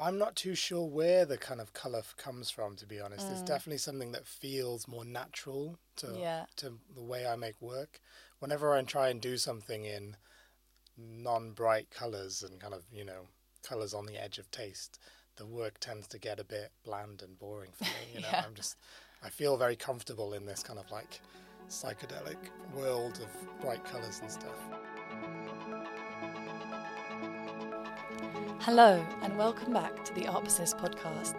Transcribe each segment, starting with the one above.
I'm not too sure where the kind of color f- comes from. To be honest, it's Mm. definitely something that feels more natural to Yeah. to the way I make work. Whenever I try and do something in non-bright colors and kind of you know colors on the edge of taste, the work tends to get a bit bland and boring for me. You know, Yeah. I'm just I feel very comfortable in this kind of like psychedelic world of bright colors and stuff. Hello, and welcome back to the Art Persists podcast,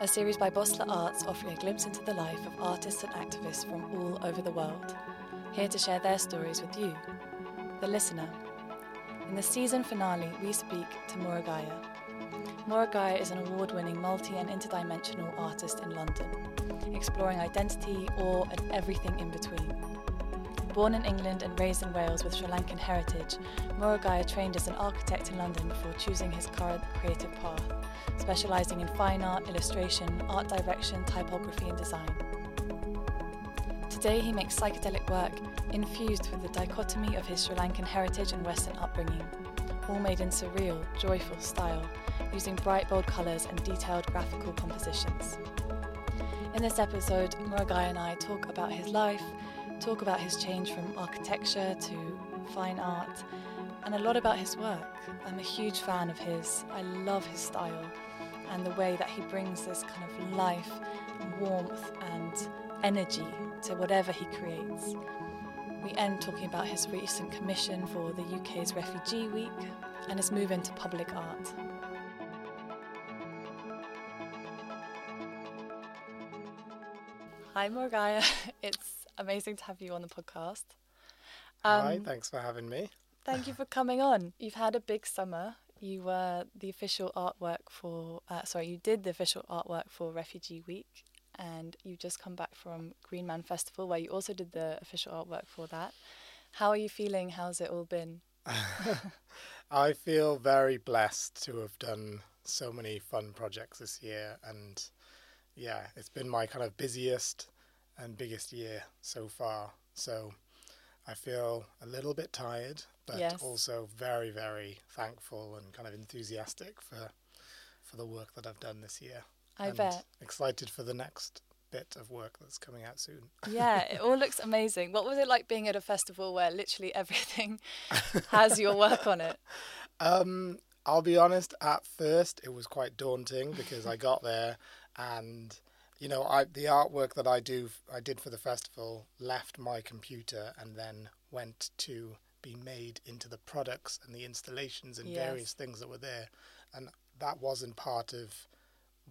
a series by Bosla Arts offering a glimpse into the life of artists and activists from all over the world, here to share their stories with you, the listener. In the season finale, we speak to Murugiah. Murugiah is an award winning multi and interdimensional artist in London, exploring identity, awe, and everything in between. Born in England and raised in Wales with Sri Lankan heritage, Murugiah trained as an architect in London before choosing his current creative path, specialising in fine art, illustration, art direction, typography, and design. Today, he makes psychedelic work infused with the dichotomy of his Sri Lankan heritage and Western upbringing, all made in surreal, joyful style, using bright, bold colours and detailed graphical compositions. In this episode, Murugiah and I talk about his life, talk about his change from architecture to fine art, and a lot about his work. I'm a huge fan of his. I love his style and the way that he brings this kind of life, warmth, and energy to whatever he creates. We end talking about his recent commission for the UK's Refugee Week and his move into public art. Hi, Murugiah. It's amazing to have you on the podcast. Hi, Um, thanks for having me. Thank you for coming on. You've had a big summer. You were the official artwork for, uh, sorry, you did the official artwork for Refugee Week, and you've just come back from Green Man Festival, where you also did the official artwork for that. How are you feeling? How's it all been? I feel very blessed to have done so many fun projects this year, and yeah, it's been my kind of busiest and biggest year so far. So I feel a little bit tired, but Yes. also very, very thankful and kind of enthusiastic for for the work that I've done this year. I and bet. excited for the next bit of work that's coming out soon. Yeah, it all looks amazing. What was it like being at a festival where literally everything has your work on it? Um, I'll be honest. At first, it was quite daunting because I got there, and you know, I the artwork that I do, I did for the festival, left my computer and then went to be made into the products and the installations and Yes. various things that were there, and that wasn't part of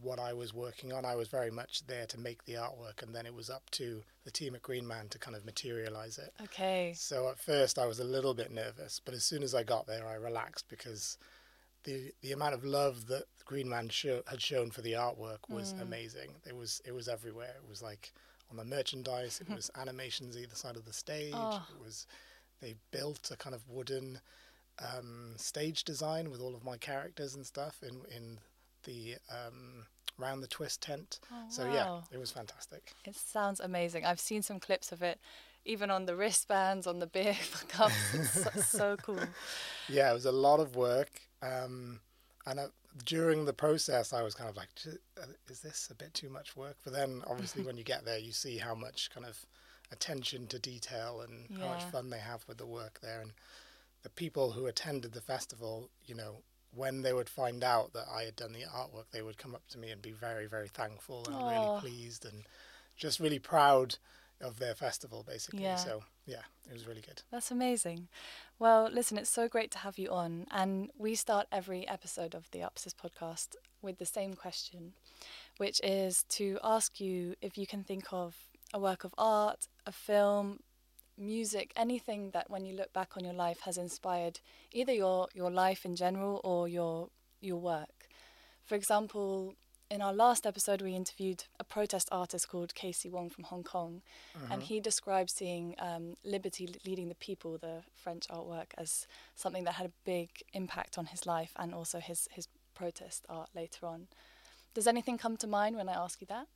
what I was working on. I was very much there to make the artwork, and then it was up to the team at Green Man to kind of materialize it. Okay. So at first I was a little bit nervous, but as soon as I got there, I relaxed because the the amount of love that Green Man show, had shown for the artwork was Mm. amazing. It was it was everywhere. It was like on the merchandise. It was animations either side of the stage. Oh. It was they built a kind of wooden um, stage design with all of my characters and stuff in in the um, round the twist tent. Oh, So yeah, it was fantastic. It sounds amazing. I've seen some clips of it, even on the wristbands, on the beer cups. It's so, so cool. yeah, it was a lot of work. Um, and uh, during the process, I was kind of like, uh, is this a bit too much work? But then, obviously, when you get there, you see how much kind of attention to detail and how much fun they have with the work there. And the people who attended the festival, you know, when they would find out that I had done the artwork, they would come up to me and be very, very thankful and Aw. really pleased and just really proud of their festival, basically. Yeah. So, yeah, it was really good. That's amazing. Well, listen, it's so great to have you on. And we start every episode of the Art Persists podcast with the same question, which is to ask you if you can think of a work of art, a film, music, anything that when you look back on your life has inspired either your, your life in general or your your work. For example, in our last episode we interviewed a protest artist called Kacey Wong from Hong Kong and he described seeing um, Liberty Leading the People, the French artwork, as something that had a big impact on his life and also his, his protest art later on. Does anything come to mind when I ask you that?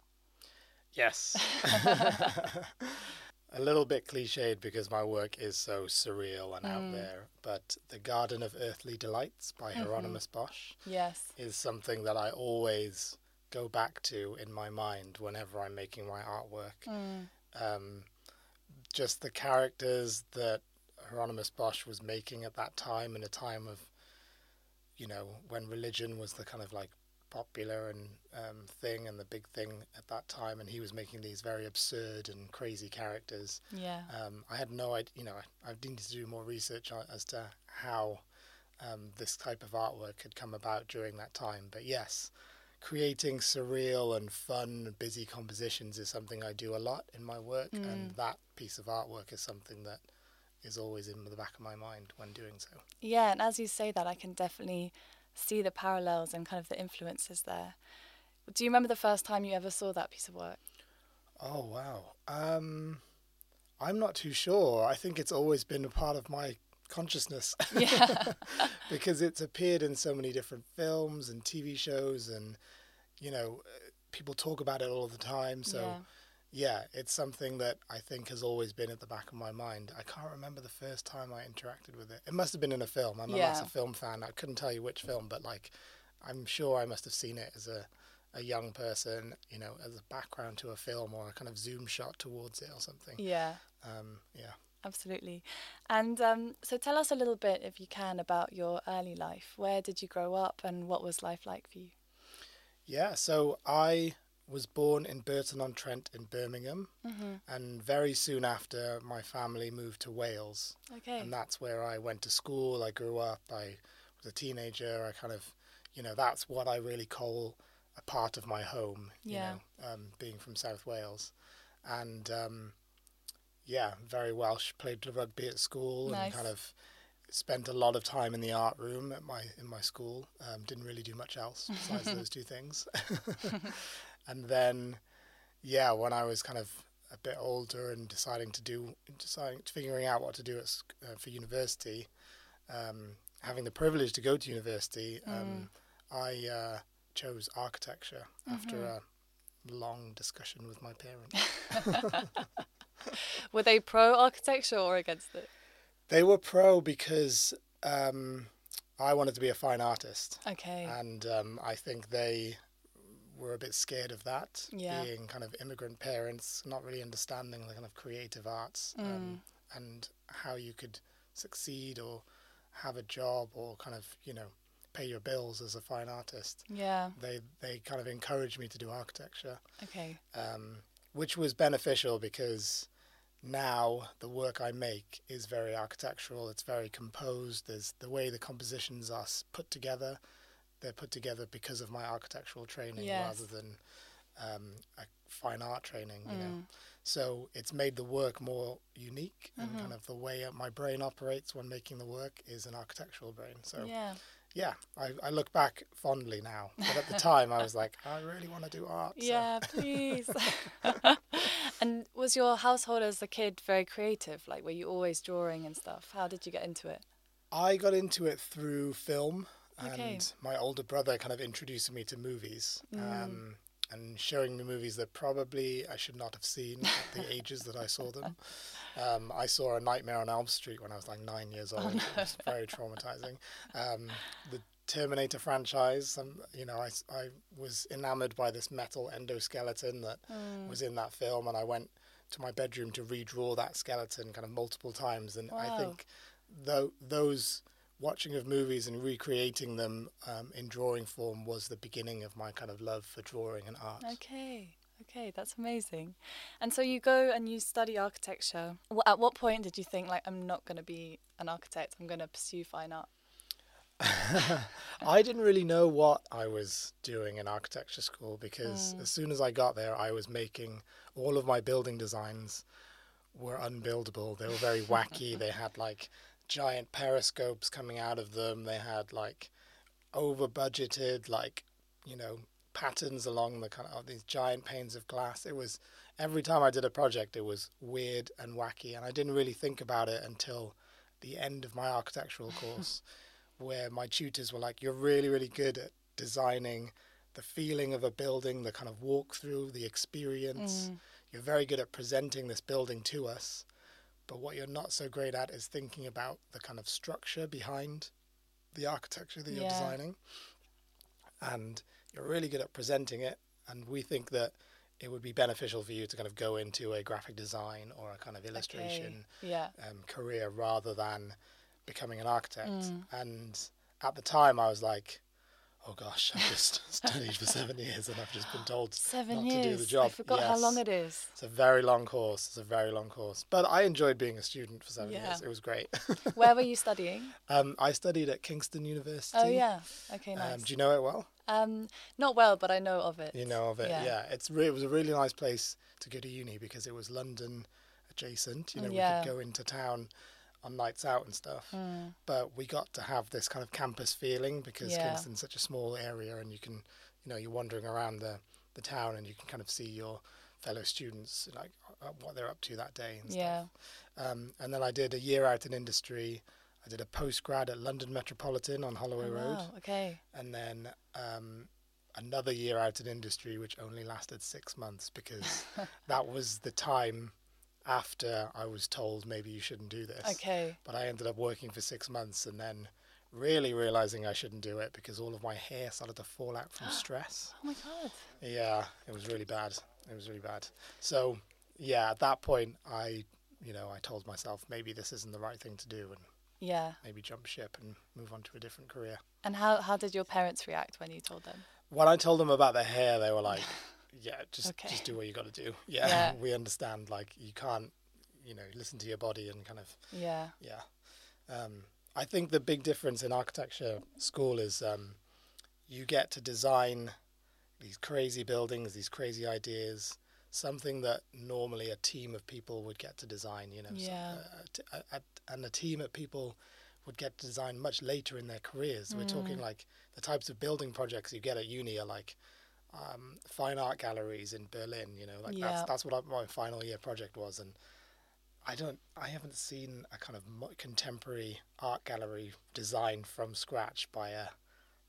Yes. a little bit cliched because my work is so surreal and out mm. there, but The Garden of Earthly Delights by mm-hmm. Hieronymus Bosch Yes. is something that I always go back to in my mind whenever I'm making my artwork. Mm. Um, just the characters that Hieronymus Bosch was making at that time, in a time of, you know, when religion was the kind of like popular and um, thing and the big thing at that time, and he was making these very absurd and crazy characters. Yeah. Um, I had no idea, you know, I, I needed to do more research on, as to how um, this type of artwork had come about during that time. But yes, creating surreal and fun, busy compositions is something I do a lot in my work, and that piece of artwork is something that is always in the back of my mind when doing so. Yeah, and as you say that, I can definitely see the parallels and kind of the influences there. Do you remember the first time you ever saw that piece of work? Oh wow. Um, I'm not too sure. I think it's always been a part of my consciousness. Yeah. because it's appeared in so many different films and TV shows, and you know, uh, people talk about it all the time. So Yeah. Yeah, it's something that I think has always been at the back of my mind. I can't remember the first time I interacted with it. It must have been in a film. I'm a massive film fan. I couldn't tell you which film, but like, I'm sure I must have seen it as a a young person, you know, as a background to a film or a kind of zoom shot towards it or something. Yeah, Um, yeah. absolutely. And um, so tell us a little bit, if you can, about your early life. Where did you grow up and what was life like for you? Yeah, so I was born in Burton on Trent in Birmingham, and very soon after, my family moved to Wales, Okay. and that's where I went to school. I grew up. I was a teenager. I kind of, you know, that's what I really call a part of my home. You Yeah. know, um, being from South Wales, and um, yeah, very Welsh. Played rugby at school Nice. and kind of spent a lot of time in the art room at my in my school. Um, didn't really do much else besides those two things. and then, yeah, when I was kind of a bit older and deciding to do, deciding figuring out what to do at, uh, for university, um, having the privilege to go to university, um, I uh, chose architecture after a long discussion with my parents. Were they pro architecture or against it? They were pro because um, I wanted to be a fine artist. Okay. and um, I think they were a bit scared of that, Yeah. being kind of immigrant parents, not really understanding the kind of creative arts Mm. um, and how you could succeed or have a job or kind of you know pay your bills as a fine artist. yeah. They they kind of encouraged me to do architecture, Okay. um, which was beneficial because now the work I make is very architectural. It's very composed. There's the way the compositions are put together. They're put together because of my architectural training Yes. rather than um, a fine art training. You Mm. know, so it's made the work more unique and Mm-hmm. kind of the way my brain operates when making the work is an architectural brain. So Yeah. yeah, I, I look back fondly now, but at the time I was like, I really want to do art. so- Yeah, please. and was your household as a kid very creative? Like, were you always drawing and stuff? How did you get into it? I got into it through film, and Okay. my older brother kind of introducing me to movies Mm. um, and showing me movies that probably I should not have seen at the ages that I saw them. Um, I saw A Nightmare on Elm Street when I was like nine years Oh, old. It was very traumatizing. Um, the Terminator franchise, um, you know, I, I was enamored by this metal endoskeleton that Mm. was in that film, and I went to my bedroom to redraw that skeleton kind of multiple times. And I think tho- those watching of movies and recreating them um, in drawing form was the beginning of my kind of love for drawing and art. Okay. Okay, that's amazing. And so you go and you study architecture. At what point did you think, like, I'm not going to be an architect, I'm going to pursue fine art? I didn't really know what I was doing in architecture school because Mm. as soon as I got there, I was making all of my building designs were unbuildable. They were very wacky. they had like giant periscopes coming out of them. They had like over budgeted like you know patterns along the kind of these giant panes of glass. It was every time I did a project, it was weird and wacky, and I didn't really think about it until the end of my architectural course, where my tutors were like, "You're really, really good at designing." The feeling of a building, the kind of walkthrough, the experience, mm. you're very good at presenting this building to us, but what you're not so great at is thinking about the kind of structure behind the architecture that you're Yeah. designing. And you're really good at presenting it. And we think that it would be beneficial for you to kind of go into a graphic design or a kind of illustration Okay. Yeah. um, career rather than becoming an architect. Mm. And at the time, I was like, oh gosh, I've just studied for seven years and I've just been told Seven not years. to do the job. I forgot how long it is. It's a very long course. It's a very long course. But I enjoyed being a student for seven Yeah. years. It was great. Where were you studying? um, I studied at Kingston University. Oh yeah. Okay, nice. Um, do you know it well? Um, not well, but I know of it. You know of it, Yeah. yeah. It's re- it was a really nice place to go to uni because it was London adjacent. You know, Yeah. we could go into town on nights out and stuff. Mm. But we got to have this kind of campus feeling because Yeah. Kingston's such a small area, and you can, you know, you're wandering around the the town, and you can kind of see your fellow students like uh, what they're up to that day and Yeah. stuff. Um, and then I did a year out in industry. I did a post grad at London Metropolitan on Holloway Oh, Road wow. Okay. and then um, another year out in industry, which only lasted six months because that was the time after I was told maybe you shouldn't do this. Okay. But I ended up working for six months and then really realizing I shouldn't do it because all of my hair started to fall out from stress. Oh my god. Yeah, it was really bad. It was really bad. So yeah, at that point, I, you know, I told myself maybe this isn't the right thing to do and Yeah. maybe jump ship and move on to a different career. And how how did your parents react when you told them? when I told them about the hair, they were like, "Yeah, just Okay. just do what you got to do. Yeah, Yeah. we understand. Like you can't, you know, listen to your body and kind of Yeah. yeah." Um, I think the big difference in architecture school is um, you get to design these crazy buildings, these crazy ideas, something that normally a team of people would get to design. You know, so, Yeah. uh, t- a- a- and a team of people would get to design much later in their careers. We're talking Mm. like the types of building projects you get at uni are like um, fine art galleries in Berlin. You know, like Yeah. that's that's what I, my final year project was, and I don't, I haven't seen a kind of contemporary art gallery designed from scratch by a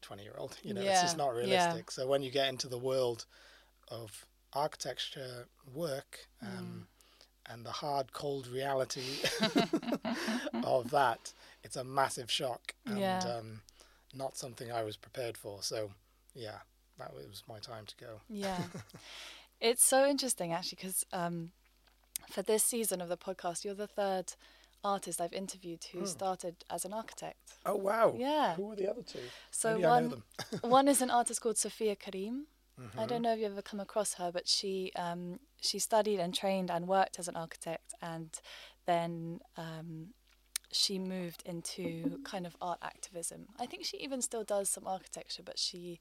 twenty-year-old. You know, it's just Yeah, not yeah. realistic. So when you get into the world of architecture work. Um, Mm. And the hard, cold reality of that, it's a massive shock and Yeah. um, not something I was prepared for. So, yeah, that was my time to go. Yeah. it's so interesting actually because um, for this season of the podcast, you're the third artist I've interviewed who Hmm. started as an architect. Oh wow! Yeah. Who were the other two? So Maybe I one them. one is an artist called Sofia Karim. I Mhm. don't know if you've ever come across her, but she um, she studied and trained and worked as an architect, and then um, she moved into kind of art activism. I think she even still does some architecture, but she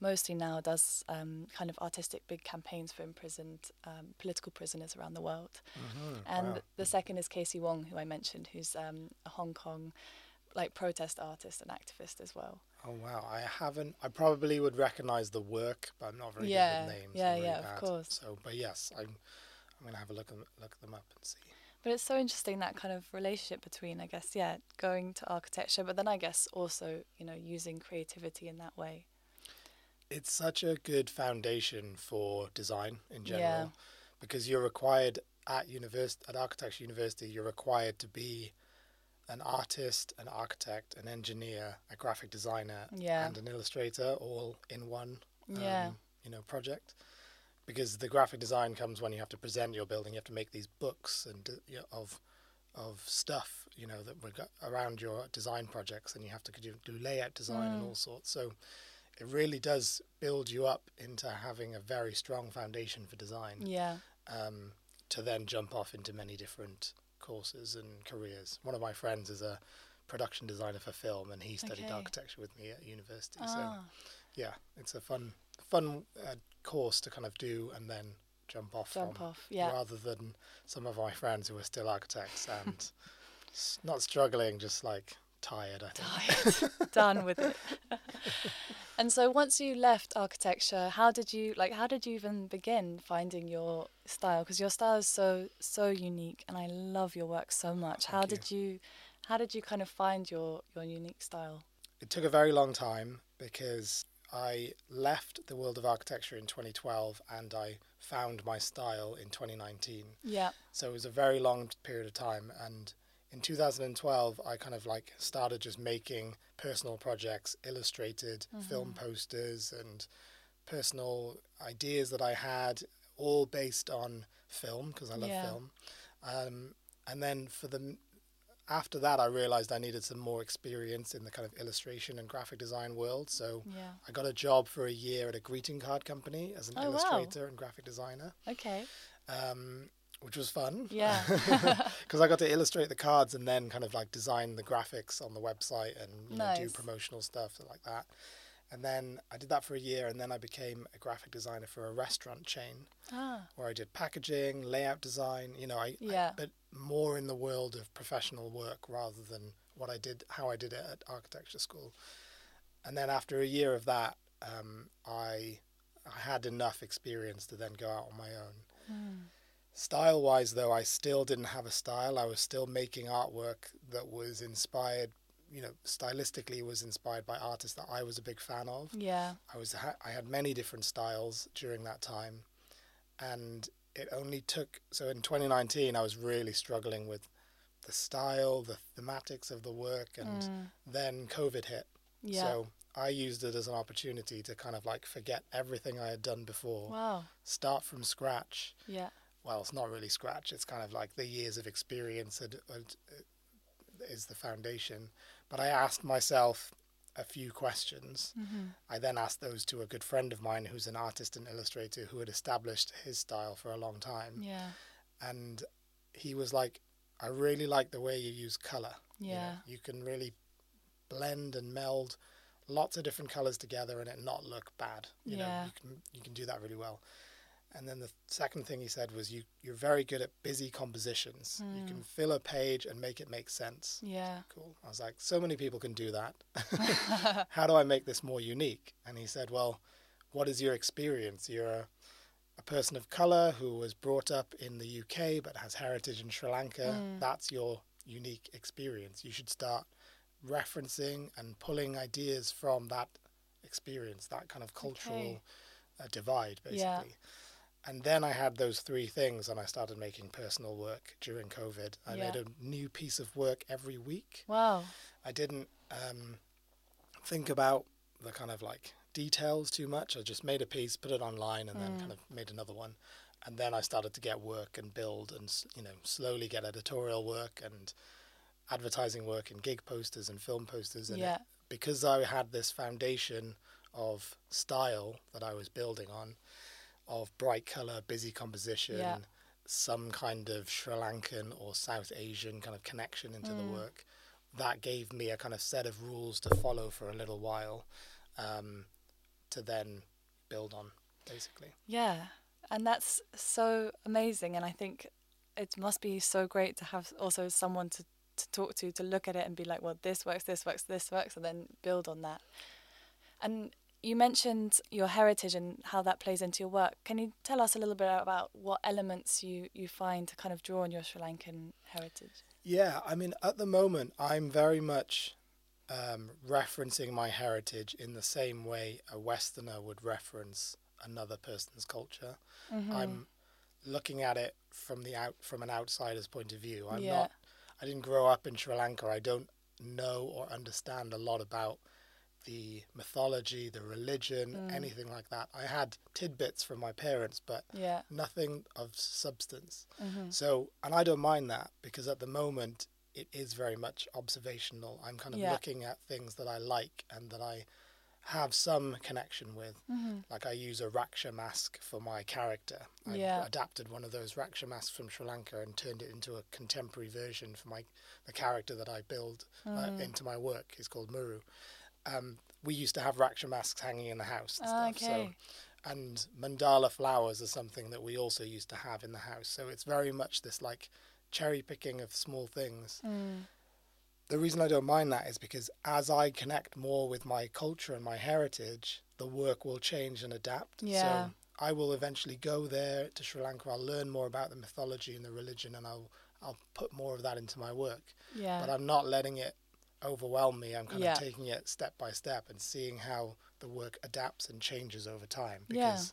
mostly now does um, kind of artistic big campaigns for imprisoned um, political prisoners around the world. Mhm, And wow. the second is Kacey Wong, who I mentioned, who's um, a Hong Kong like protest artist and activist as well. Oh wow! I haven't. I probably would recognize the work, but I'm not very Yeah, good with names. yeah, really yeah, of course. So, but yes, I'm. I'm gonna have a look 'em- look them up and see. But it's so interesting that kind of relationship between, I guess, yeah, going to architecture, but then I guess also, you know, using creativity in that way. It's such a good foundation for design in general, Yeah. because you're required at university at architecture university. You're required to be an artist, an architect, an engineer, a graphic designer, Yeah. and an illustrator all in one. Yeah. um, you know, project. Because the graphic design comes when you have to present your building. You have to make these books and uh, you know, of of stuff, you know, that we got around your design projects, and you have to do, do layout design and Mm. all sorts. So it really does build you up into having a very strong foundation for design. Yeah. Um, to then jump off into many different courses and careers. One of my friends is a production designer for film, and he studied Okay. architecture with me at university. So Ah, yeah, it's a fun fun uh, course to kind of do and then jump off jump from, off. Yeah. rather than some of my friends who are still architects and not struggling, just like tired. I think. Tired. Done with it. and so once you left architecture, how did you like how did you even begin finding your style because your style is so so unique and I love your work so much. how you. did you how did you kind of find your your unique style? It took a very long time because I left the world of architecture in 2012 and I found my style in 2019. Yeah. So it was a very long period of time. And in 2012, I kind of like started just making personal projects, illustrated film posters, and personal ideas that I had, all based on film because I love Yeah. film. Um, and then for the after that, I realized I needed some more experience in the kind of illustration and graphic design world. So Yeah. I got a job for a year at a greeting card company as an Oh, wow. illustrator and graphic designer, Okay. um, which was fun. Yeah. Because I got to illustrate the cards and then kind of like design the graphics on the website and you know, do promotional stuff like that. And then I did that for a year, and then I became a graphic designer for a restaurant chain ah. where I did packaging, layout design. You know, I, I Yeah. but more in the world of professional work rather than what I did, how I did it at architecture school. And then after a year of that, um, I I had enough experience to then go out on my own. Mm. Style wise, though, I still didn't have a style. I was still making artwork that was inspired, you know, stylistically was inspired by artists that I was a big fan of. Yeah. I was I had many different styles during that time, and it only took so in 2019 I was really struggling with the style, the thematics of the work, and Mm. then COVID hit. Yeah. So I used it as an opportunity to kind of like forget everything I had done before, wow. start from scratch. Yeah. Well, it's not really scratch. It's kind of like the years of experience that that is the foundation. But I asked myself a few questions. Mm-hmm. I then asked those to a good friend of mine who's an artist and illustrator who had established his style for a long time. Yeah. And he was like, I really like the way you use color. you know. Yeah. You, can really blend and meld lots of different colors together and it not look bad. You know, you can you can do that really well. And then the second thing he said was you you're very good at busy compositions. You can fill a page and make it make sense. Yeah. Cool. I was like, so many people can do that. How do I make this more unique? And he said, well, what is your experience? You're a, a person of color who was brought up in the UK but has heritage in Sri Lanka. Mm. That's your unique experience. You should start referencing and pulling ideas from that experience, that kind of cultural Okay. uh, divide, basically. Yeah. And then I had those three things, and I started making personal work during COVID. I Yeah. made a new piece of work every week. Wow. I didn't um, think about the kind of like details too much. I just made a piece, put it online, and then kind of made another one. And then I started to get work and build, and you know, slowly get editorial work and advertising work and gig posters and film posters. And it- Yeah. because I had this foundation of style that I was building on, of bright color, busy composition, Yeah. some kind of Sri Lankan or South Asian kind of connection into the Mm. work, that gave me a kind of set of rules to follow for a little while, um, to then build on, basically. Yeah. And that's so amazing. And I think it must be so great to have also someone to, to talk to, to look at it and be like, well, this works, this works, this works, and then build on that. And you mentioned your heritage and how that plays into your work. Can you tell us a little bit about what elements you, you find to kind of draw on your Sri Lankan heritage? Yeah, I mean, at the moment, I'm very much um, referencing my heritage in the same way a Westerner would reference another person's culture. Mm-hmm. I'm looking at it from the out from an outsider's point of view. I'm Yeah. not. I didn't grow up in Sri Lanka. I don't know or understand a lot about the mythology, the religion, Mm. anything like that. I had tidbits from my parents, but Yeah. nothing of substance. Mm-hmm. So, and I don't mind that because at the moment it is very much observational. I'm kind of Yeah. looking at things that I like and that I have some connection with. Mm-hmm. Like I use a Raksha mask for my character. I Yeah. adapted one of those Raksha masks from Sri Lanka and turned it into a contemporary version for my the character that I build uh, Mm. into my work. He's called Muru. Um, we used to have Raksha masks hanging in the house and Ah, stuff. So and mandala flowers are something that we also used to have in the house. So it's very much this like cherry picking of small things. Mm. The reason I don't mind that is because as I connect more with my culture and my heritage, the work will change and adapt. Yeah. So I will eventually go there to Sri Lanka. I'll learn more about the mythology and the religion, and I'll I'll put more of that into my work. Yeah. But I'm not letting it overwhelm me. I'm kind Yeah. of taking it step by step and seeing how the work adapts and changes over time Yeah. because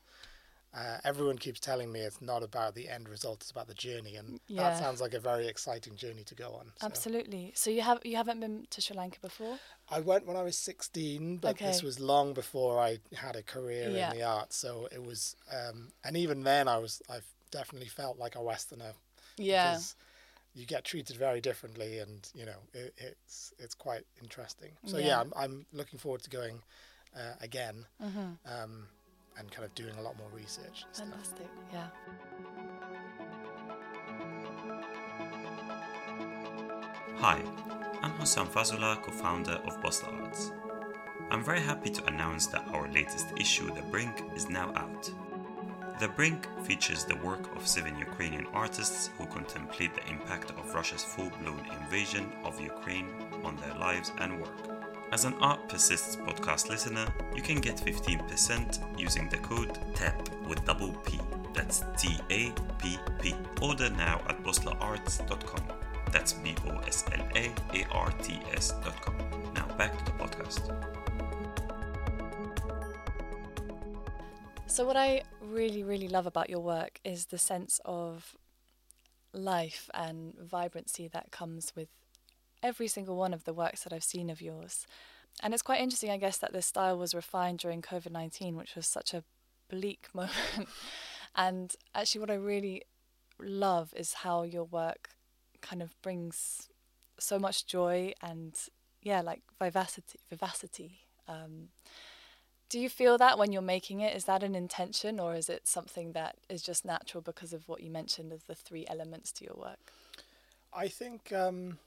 uh, everyone keeps telling me it's not about the end result; it's about the journey, and Yeah. that sounds like a very exciting journey to go on. so. Absolutely. So you have you haven't been to Sri Lanka before? I went when I was 16, but this was long before I had a career Yeah. in the arts. So it was, um, and even then, I was, I definitely felt like a Westerner Yeah. because you get treated very differently, and you know, it, it's it's quite interesting. So yeah, Yeah. I'm, I'm looking forward to going uh, again Mm-hmm. um, and kind of doing a lot more research. And stuff. Fantastic. Yeah. Hi, I'm Hossam Fazula, co founder of Bosla Arts. I'm very happy to announce that our latest issue, The Brink, is now out. The Brink features the work of seven Ukrainian artists who contemplate the impact of Russia's full blown invasion of Ukraine on their lives and work. As an Art Persists podcast listener, you can get 15% using the code TAP with double P. That's T A P P. Order now at boslaarts.com. That's B O S L A A R T S.com. Now back to the podcast. So what I really really love about your work is the sense of life and vibrancy that comes with every single one of the works that I've seen of yours. And it's quite interesting, I guess, that this style was refined during COVID 19, which was such a bleak moment. and actually, what I really love is how your work kind of brings so much joy and, yeah, like vivacity. vivacity. Um, do you feel that when you're making it? Is that an intention or is it something that is just natural because of what you mentioned of the three elements to your work? I think um,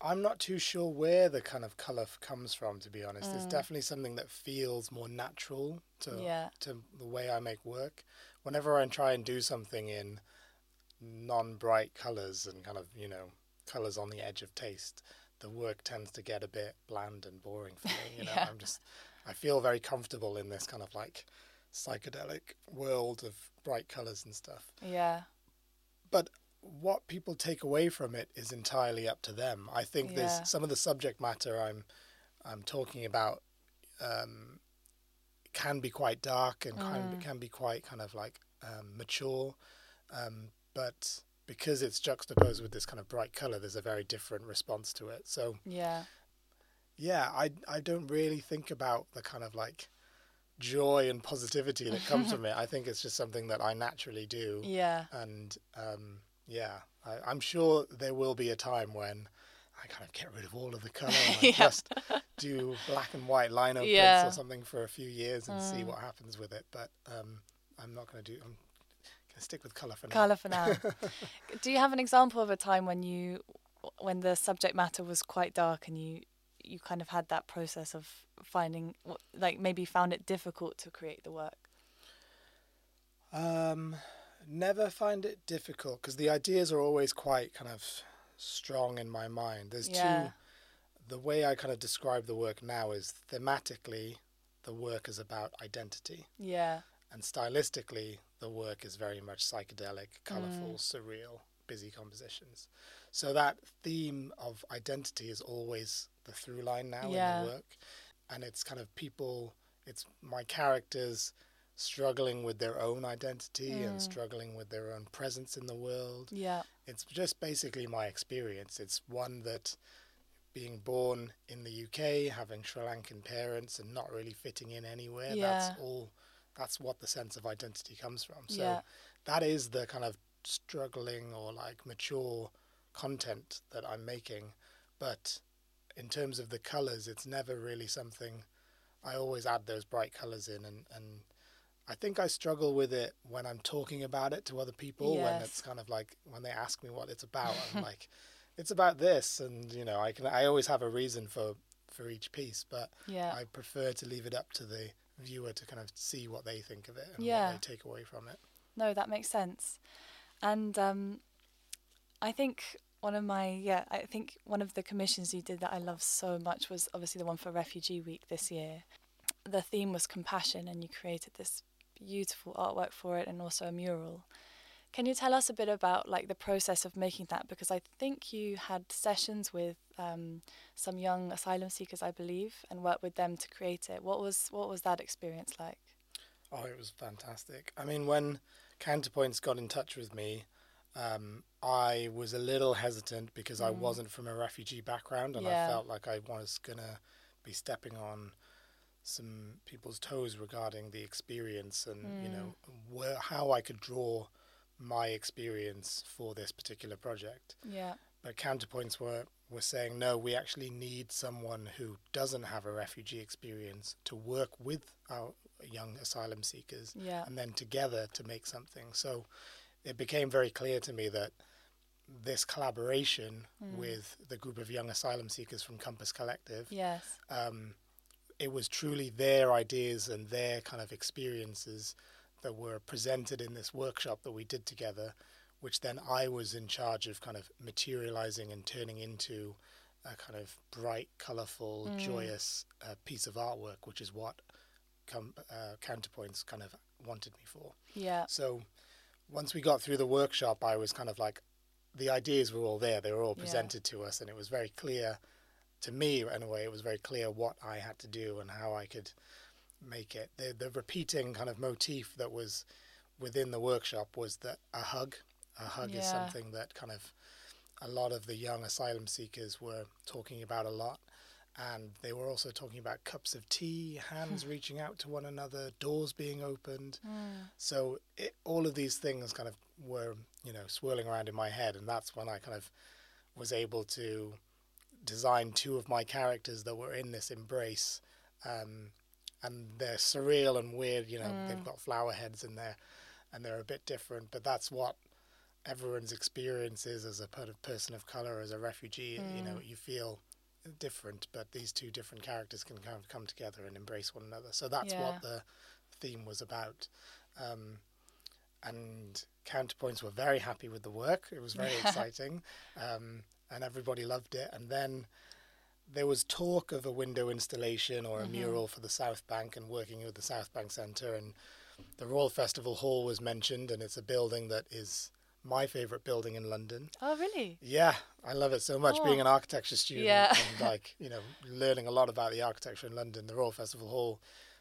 I'm not too sure where the kind of color f- comes from. To be honest, it's definitely something that feels more natural to Yeah. to the way I make work. Whenever I try and do something in non-bright colors and kind of you know colors on the edge of taste, the work tends to get a bit bland and boring for me. You know, Yeah. I'm just I feel very comfortable in this kind of like psychedelic world of bright colors and stuff Yeah. but what people take away from it is entirely up to them. I think Yeah. there's some of the subject matter I'm I'm talking about um, can be quite dark and can, Mm. can be quite kind of like um, mature, um, but because it's juxtaposed with this kind of bright color, there's a very different response to it. So Yeah. Yeah, I I don't really think about the kind of like joy and positivity that comes from it. I think it's just something that I naturally do Yeah. and um, yeah, I, I'm sure there will be a time when I kind of get rid of all of the colour and Yeah. just do black and white lino Yeah. prints or something for a few years and see Mm. what happens with it. But um, I'm not going to do. I'm going to stick with colour for now. Colour for now. Do you have an example of a time when you, when the subject matter was quite dark and you, you kind of had that process of finding, like maybe found it difficult to create the work? Um, never find it difficult because the ideas are always quite kind of strong in my mind. There's Yeah. two. The way I kind of describe the work now is thematically, the work is about identity. Yeah. and stylistically the work is very much psychedelic colorful Mm. surreal busy compositions so that theme of identity is always the through line now Yeah. in the work and it's kind of people it's my characters struggling with their own identity and Mm. struggling with their own presence in the world Yeah. it's just basically my experience. It's one that being born in the UK, having Sri Lankan parents and not really fitting in anywhere, Yeah. that's all that's what the sense of identity comes from. So Yeah. that is the kind of struggling or like mature content that I'm making. But in terms of the colours, it's never really something I always add those bright colours in and, and I think I struggle with it when I'm talking about it to other people when it's kind of like when they ask me what it's about I'm like it's about this and you know I can I always have a reason for for each piece but Yeah. I prefer to leave it up to the viewer to kind of see what they think of it and Yeah. what they take away from it. No, that makes sense. And um, I think one of my yeah, I think one of the commissions you did that I love so much was obviously the one for Refugee Week this year. The theme was compassion, and you created this beautiful artwork for it, and also a mural. Can you tell us a bit about like the process of making that? Because I think you had sessions with um, some young asylum seekers, I believe, and worked with them to create it. What was what was that experience like? Oh, it was fantastic. I mean, when Counterpoints got in touch with me, um, I was a little hesitant because I Mm. wasn't from a refugee background, and Yeah. I felt like I was gonna be stepping on some people's toes regarding the experience and you know where, how I could draw my experience for this particular project. Yeah. But counterpoints were were saying no, we actually need someone who doesn't have a refugee experience to work with our young asylum seekers, Yeah. and then together to make something. So it became very clear to me that this collaboration with the group of young asylum seekers from Compass Collective Yes. um, it was truly their ideas and their kind of experiences that were presented in this workshop that we did together, which then I was in charge of kind of materializing and turning into a kind of bright, colorful, joyous uh, piece of artwork, which is what com- uh, Counterpoints kind of wanted me for. Yeah. So once we got through the workshop, I was kind of like, the ideas were all there. They were all Yeah. presented to us, and it was very clear to me, anyway. it was very clear what I had to do and how I could make it. The, the repeating kind of motif that was within the workshop was that a hug. A hug is something that kind of a lot of the young asylum seekers were talking about a lot. And they were also talking about cups of tea, hands reaching out to one another, doors being opened. Mm. So it, all of these things kind of were, you know, swirling around in my head, and that's when I kind of was able to design two of my characters that were in this embrace, um, and they're surreal and weird. You know, they've mm. got flower heads in there, and they're a bit different. But that's what everyone's experience is as a person of color, as a refugee. You know, mm. you feel different, but these two different characters can kind of come together and embrace one another. So that's Yeah. what the theme was about. Um, and counterpoints were very happy with the work. It was very exciting, um, and everybody loved it. And then there was talk of a window installation or a Mm-hmm. mural for the South Bank and working with the South Bank Centre. And the Royal Festival Hall was mentioned, and it's a building that is my favourite building in London. Oh, really? Yeah, I love it so much. Being Oh. an architecture student Yeah. and like you know learning a lot about the architecture in London, the Royal Festival Hall,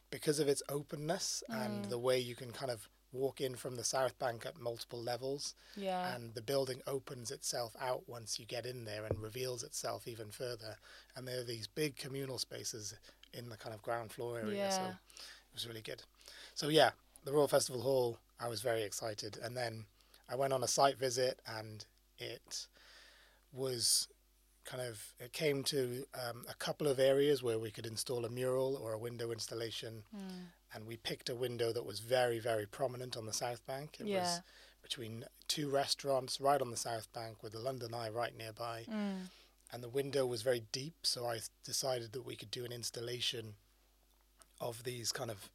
because of its openness and Mm. the way you can kind of walk in from the South Bank at multiple levels, Yeah. and the building opens itself out once you get in there and reveals itself even further. And there are these big communal spaces in the kind of ground floor area, so Yeah. it was really good. So yeah, the Royal Festival Hall, I was very excited, and then I went on a site visit, and it was kind of it came to um, a couple of areas where we could install a mural or a window installation, Mm. and we picked a window that was very very prominent on the South Bank. It Yeah. was between two restaurants right on the South Bank with the London Eye right nearby, Mm. and the window was very deep. So I decided that we could do an installation of these kind of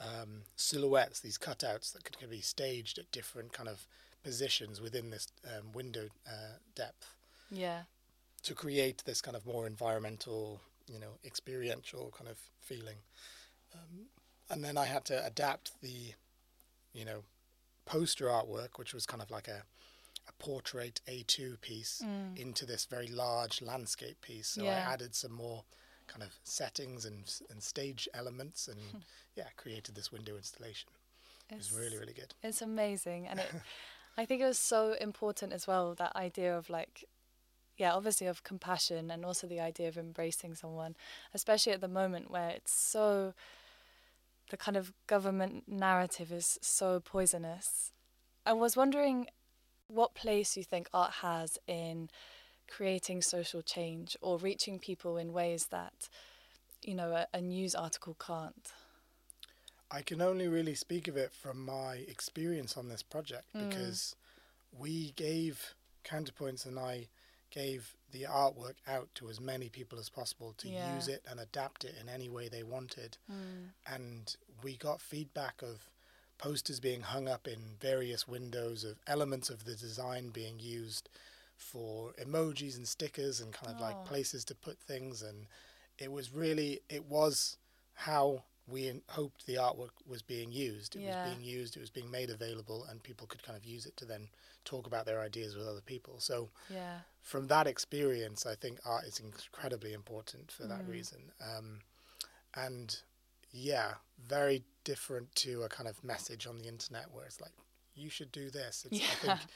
um, silhouettes, these cutouts that could, could be staged at different kind of positions within this um, window uh, depth Yeah. to create this kind of more environmental, you know, experiential kind of feeling. Um, and then I had to adapt the, you know, poster artwork, which was kind of like a, a portrait A2 piece, Mm. into this very large landscape piece. So Yeah. I added some more kind of settings and, and stage elements and, hmm. yeah, created this window installation. It was really, really good. It's amazing, and it, I think it was so important as well that idea of like, yeah, obviously of compassion, and also the idea of embracing someone, especially at the moment where it's so. The kind of government narrative is so poisonous. I was wondering what place you think art has in creating social change or reaching people in ways that, you know, a, a news article can't. I can only really speak of it from my experience on this project Mm. because we gave Counterpoints and I gave the artwork out to as many people as possible to Yeah. use it and adapt it in any way they wanted. Mm. And we got feedback of posters being hung up in various windows, of elements of the design being used for emojis and stickers and kind of Oh. like places to put things. And it was really, it was how we in- hoped the artwork was being used. It Yeah. was being used. It was being made available, and people could kind of use it to then talk about their ideas with other people. So Yeah. from that experience, I think art is incredibly important for that Mm. reason. Um, and yeah, very different to a kind of message on the internet where it's like, you should do this. It's, I Yeah. think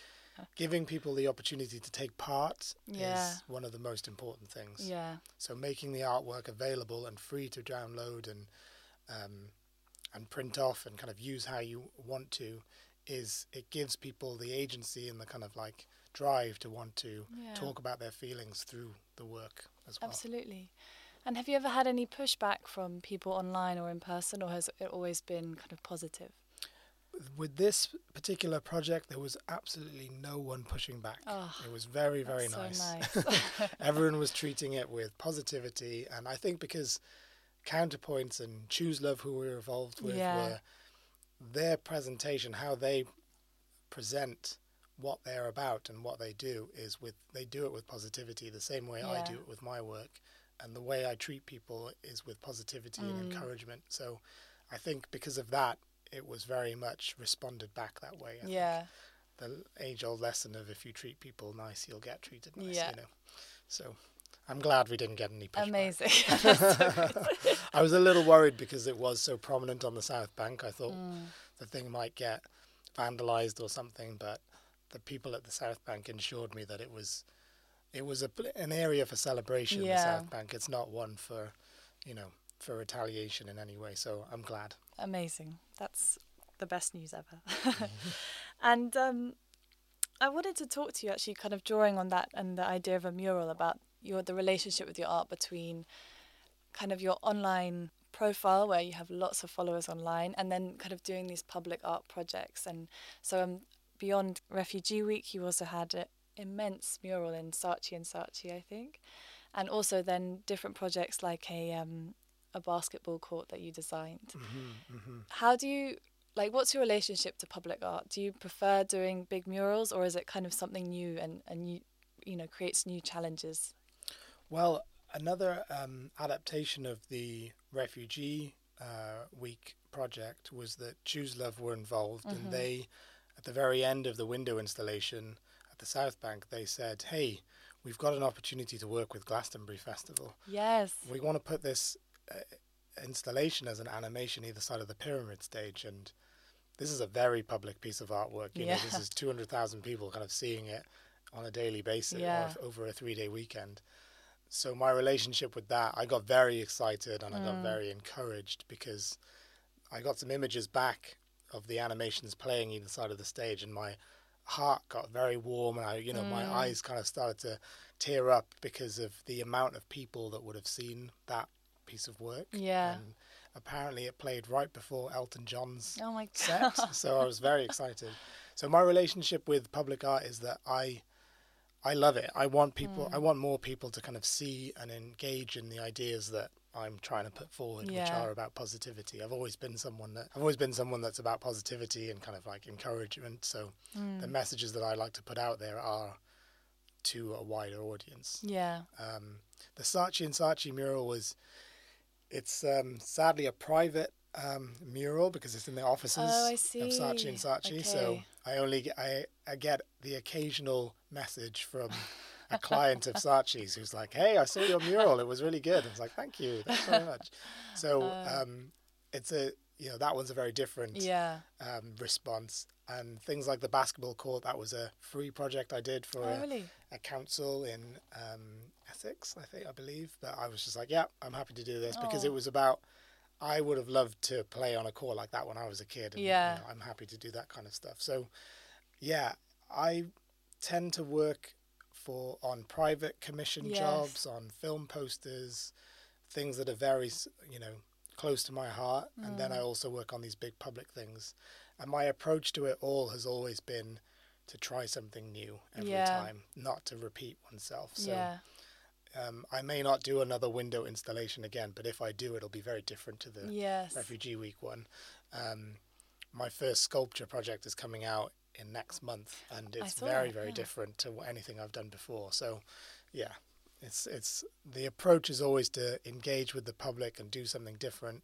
giving people the opportunity to take part Yeah. is one of the most important things. Yeah. So making the artwork available and free to download and um, and print off and kind of use how you want to is it gives people the agency and the kind of like drive to want to Yeah. talk about their feelings through the work as well. Absolutely. And have you ever had any pushback from people online or in person, or has it always been kind of positive? With this particular project, there was absolutely no one pushing back. Oh, it was very, very nice. So nice. Everyone was treating it with positivity, and I think because Counterpoints and Choose Love, who we were involved with, Yeah. were their presentation, how they present what they're about and what they do is with they do it with positivity, the same way I do it with my work, and the way I treat people is with positivity and Mm. encouragement. So, I think because of that, it was very much responded back that way. I think yeah. the age old lesson of if you treat people nice, you'll get treated nice. Yeah. You know, so I'm glad we didn't get any pushback. Amazing. I was a little worried because it was so prominent on the South Bank. I thought Mm. the thing might get vandalized or something, but the people at the South Bank ensured me that it was it was a, an area for celebration. The South Bank. It's not one for you know for retaliation in any way. So I'm glad. Amazing. That's the best news ever. and um, I wanted to talk to you actually, kind of drawing on that and the idea of a mural about your the relationship with your art between kind of your online profile where you have lots of followers online and then kind of doing these public art projects and so um, beyond refugee week you also had an immense mural in Saatchi and Saatchi I think and also then different projects like a um, a basketball court that you designed. Hmm how do you like what's your relationship to public art? Do you prefer doing big murals or is it kind of something new and and you you know creates new challenges? Well, another um, adaptation of the Refugee uh, Week project was that Choose Love were involved, Mhm. and they, at the very end of the window installation at the South Bank, they said, "Hey, we've got an opportunity to work with Glastonbury Festival. yes. We want to put this installation as an animation either side of the pyramid stage, and this is a very public piece of artwork. You know, this is two hundred thousand people kind of seeing it on a daily basis Yeah. or over a three day weekend. So my relationship with that, I got very excited and I got Mm. very encouraged because I got some images back of the animations playing either side of the stage, and my heart got very warm, and I, you know, my Mm. eyes kind of started to tear up because of the amount of people that would have seen that piece of work. Yeah. And apparently, it played right before Elton John's oh my set, so I was very excited. So my relationship with public art is that I I love it. I want people Mm. I want more people to kind of see and engage in the ideas that I'm trying to put forward which are about positivity. I've always been someone that I've always been someone that's about positivity and kind of like encouragement. So Mm. the messages that I like to put out there are to a wider audience. yeah Um, the Saatchi and Saatchi mural was, it's um, sadly a private um, mural because it's in the offices Oh, of Saatchi and. Saatchi. So I only get, I, I get the occasional message from a client of Saatchi's who's like, "Hey, I saw your mural. It was really good." I was like, "Thank you, thanks very much." So Uh. um, it's a you know that one's a very different yeah um, response. And things like the basketball court, that was a free project I did for oh a, really a council in um, Essex, I think, I believe. But I was just like, yeah, I'm happy to do this because Oh. it was about. I would have loved to play on a court like that when I was a kid. And, you Yeah. know, I'm happy to do that kind of stuff. So, yeah, I tend to work for on private commission Yes. jobs, on film posters, things that are very, you know, close to my heart. And then I Mm. also work on these big public things. And my approach to it all has always been to try something new every Yeah. time, not to repeat oneself. So yeah um, I may not do another window installation again, but if I do, it'll be very different to the yes Refugee Week one. Um, my first sculpture project is coming out in next month, and it's very, that, very yeah. different to anything I've done before. So, yeah, it's it's the approach is always to engage with the public and do something different,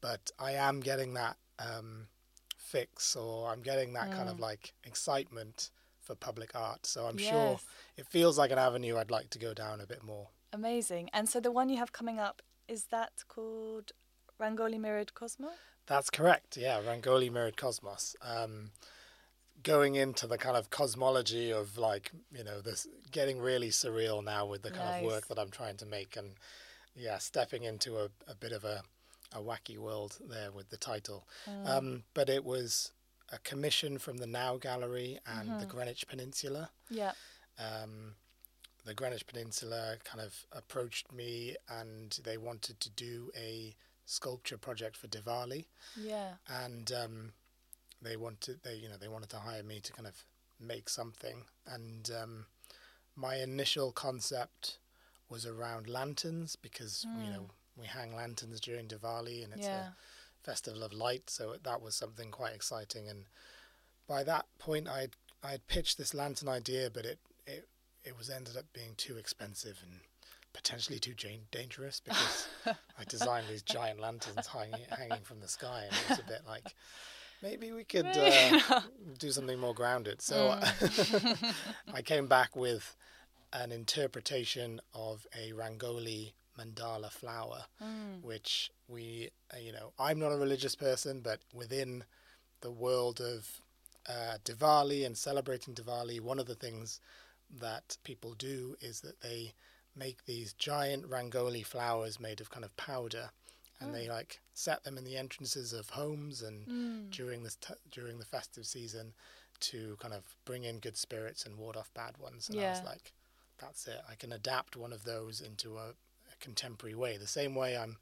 but I am getting that um, fix, or I'm getting that kind of Mm. like excitement for public art. So I'm Yes. sure it feels like an avenue I'd like to go down a bit more. Amazing. And so the one you have coming up is that called Rangoli Mirrored Cosmos? That's correct. Yeah, Rangoli Mirrored Cosmos. Um, going into the kind of cosmology of like you know this getting really surreal now with the kind of work that I'm trying to make and yeah stepping into a, a bit of a, a wacky world there with the title. Mm. Um, but it was a commission from the Now Gallery and the Mhm. Greenwich Peninsula. Yeah. Um, the Greenwich Peninsula kind of approached me and they wanted to do a sculpture project for Diwali Yeah. and um, they wanted they you know they wanted to hire me to kind of make something and um, my initial concept was around lanterns because you know we hang lanterns during Diwali and it's yeah. a festival of light so that was something quite exciting. And by that point I'd I'd pitched this lantern idea but it it it was ended up being too expensive and potentially too dangerous because I designed these giant lanterns hanging hanging from the sky, and it was a bit like maybe we could uh, do something more grounded. So I came back with an interpretation of a Rangoli mandala flower, Mm. which we, uh, you know, I'm not a religious person, but within the world of uh, Diwali and celebrating Diwali, one of the things that people do is that they make these giant rangoli flowers made of kind of powder, and they like set them in the entrances of homes and Mm. during this t- during the festive season to kind of bring in good spirits and ward off bad ones. And I was like, that's it. I can adapt one of those into a, a contemporary way. The same way I'm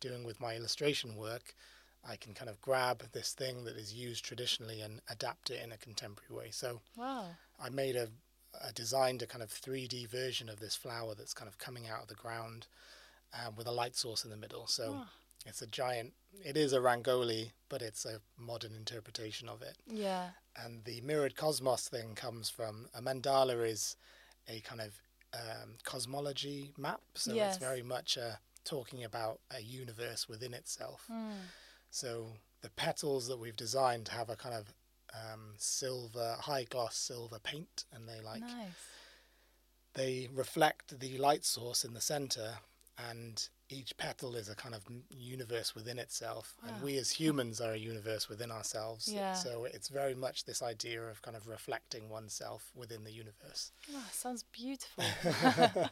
doing with my illustration work. I can kind of grab this thing that is used traditionally and adapt it in a contemporary way. So Wow. I made a, a designed a kind of 3D version of this flower that's kind of coming out of the ground um, with a light source in the middle. So Oh. it's a giant. It is a rangoli, but it's a modern interpretation of it. Yeah. And the mirrored cosmos thing comes from a mandala is a kind of um, cosmology map. So Yes. it's very much uh, talking about a universe within itself. Mm. So the petals that we've designed have a kind of um, silver, high gloss silver paint, and they like nice. they reflect the light source in the center, and each petal is a kind of universe within itself. Wow. And we as humans are a universe within ourselves. Yeah. So it's very much this idea of kind of reflecting oneself within the universe. Oh, sounds beautiful.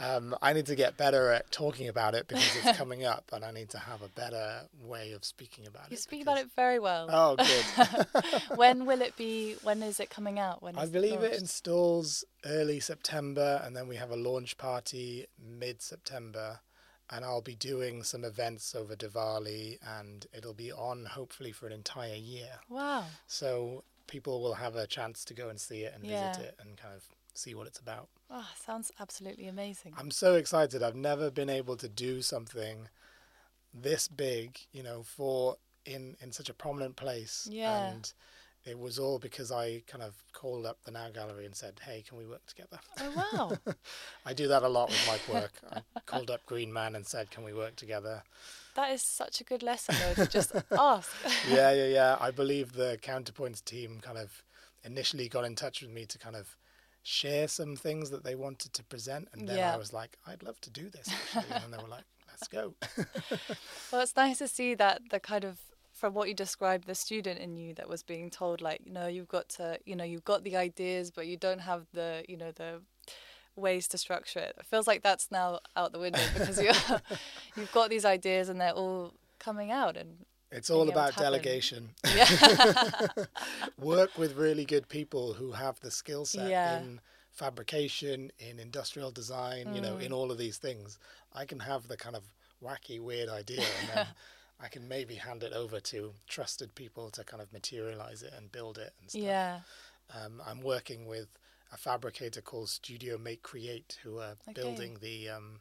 Um, I need to get better at talking about it because it's coming up, and I need to have a better way of speaking about it. you it. speak about it very well. Oh, good. when will it be? When is it coming out? When I believe it launched? installs early September, and then we have a launch party mid September. And I'll be doing some events over Diwali, and it'll be on hopefully for an entire year. Wow. So people will have a chance to go and see it and Yeah. visit it and kind of see what it's about. Oh, sounds absolutely amazing. I'm so excited. I've never been able to do something this big, you know, for in in such a prominent place. Yeah. And it was all because I kind of called up the Now Gallery and said, "Hey, can we work together?" Oh wow. I do that a lot with my work. I called up Green Man and said, "Can we work together?" that is such a good lesson though to just ask. yeah, yeah, yeah. I believe the Counterpoints team kind of initially got in touch with me to kind of share some things that they wanted to present, and then Yeah. I was like, "I'd love to do this," actually. and they were like, "Let's go." Well, it's nice to see that the kind of from what you described, the student in you that was being told, like, you know, you've got to, you know, you've got the ideas, but you don't have the, you know, the ways to structure it. It feels like that's now out the window because you you've got these ideas and they're all coming out and It's all about delegation. yeah, Work with really good people who have the skill set Yeah. in fabrication, in industrial design, you know, in Mm. all of these things. I can have the kind of wacky, weird idea and then I can maybe hand it over to trusted people to kind of materialize it and build it and stuff. yeah, Um, I'm working with a fabricator called Studio Make Create who are Okay. building the um,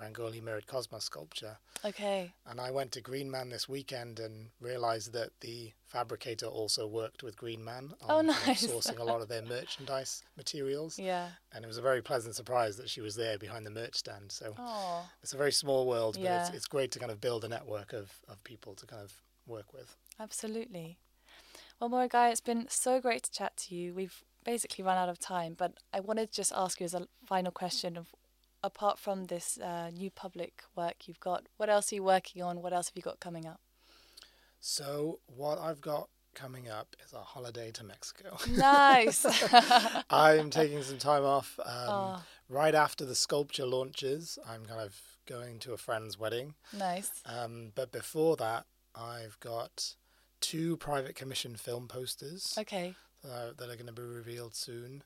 Rangoli mirrored cosmos sculpture. Okay. And I went to Green Man this weekend and realized that the fabricator also worked with Green Man Oh, on of nice. sourcing a lot of their merchandise materials. Yeah. And it was a very pleasant surprise that she was there behind the merch stand. So Oh. it's a very small world, but it's, it's great to kind of build a network of, of people to kind of work with. Absolutely. Well, Murugiah, it's been so great to chat to you. We've basically run out of time, but I wanted to just ask you as a final question of apart from this uh, new public work you've got, what else are you working on? What else have you got coming up? So what I've got coming up is a holiday to Mexico. Nice. I'm taking some time off um, Oh. right after the sculpture launches. I'm kind of going to a friend's wedding. nice. Um, but before that, I've got two private commission film posters Okay. uh, that are going to be revealed soon.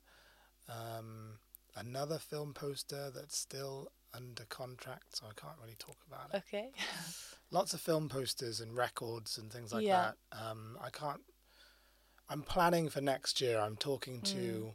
Um, another film poster that's still under contract, so I can't really talk about it. Okay. Lots of film posters and records and things like Yeah. that. Um, I can't. I'm planning for next year. I'm talking to Mm.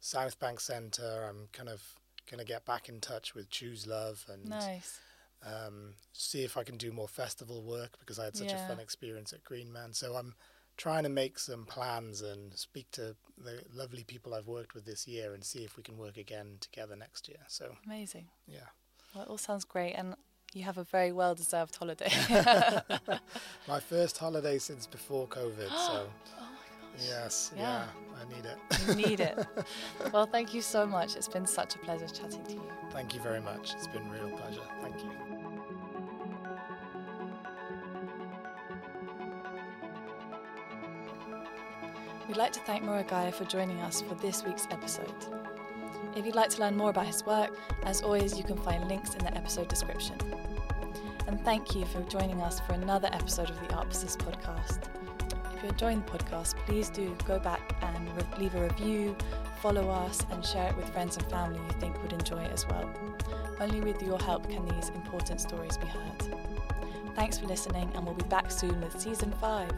South Bank Centre. I'm kind of going to get back in touch with Choose Love and nice. um, see if I can do more festival work because I had such Yeah. a fun experience at Green Man. So I'm trying to make some plans and speak to the lovely people I've worked with this year and see if we can work again together next year. So Amazing. yeah, Well, it all sounds great, and you have a very well deserved holiday. my first holiday since before COVID. so oh my gosh. yes, Yeah. yeah, I need it. You need it. well, thank you so much. It's been such a pleasure chatting to you. Thank you very much. It's been a real pleasure. Thank you. We'd like to thank Murugiah for joining us for this week's episode. If you'd like to learn more about his work, as always, you can find links in the episode description. And thank you for joining us for another episode of the Art Persists podcast. If you're enjoying the podcast, please do go back and re- leave a review, follow us, and share it with friends and family you think would enjoy it as well. Only with your help can these important stories be heard. Thanks for listening, and we'll be back soon with season 5.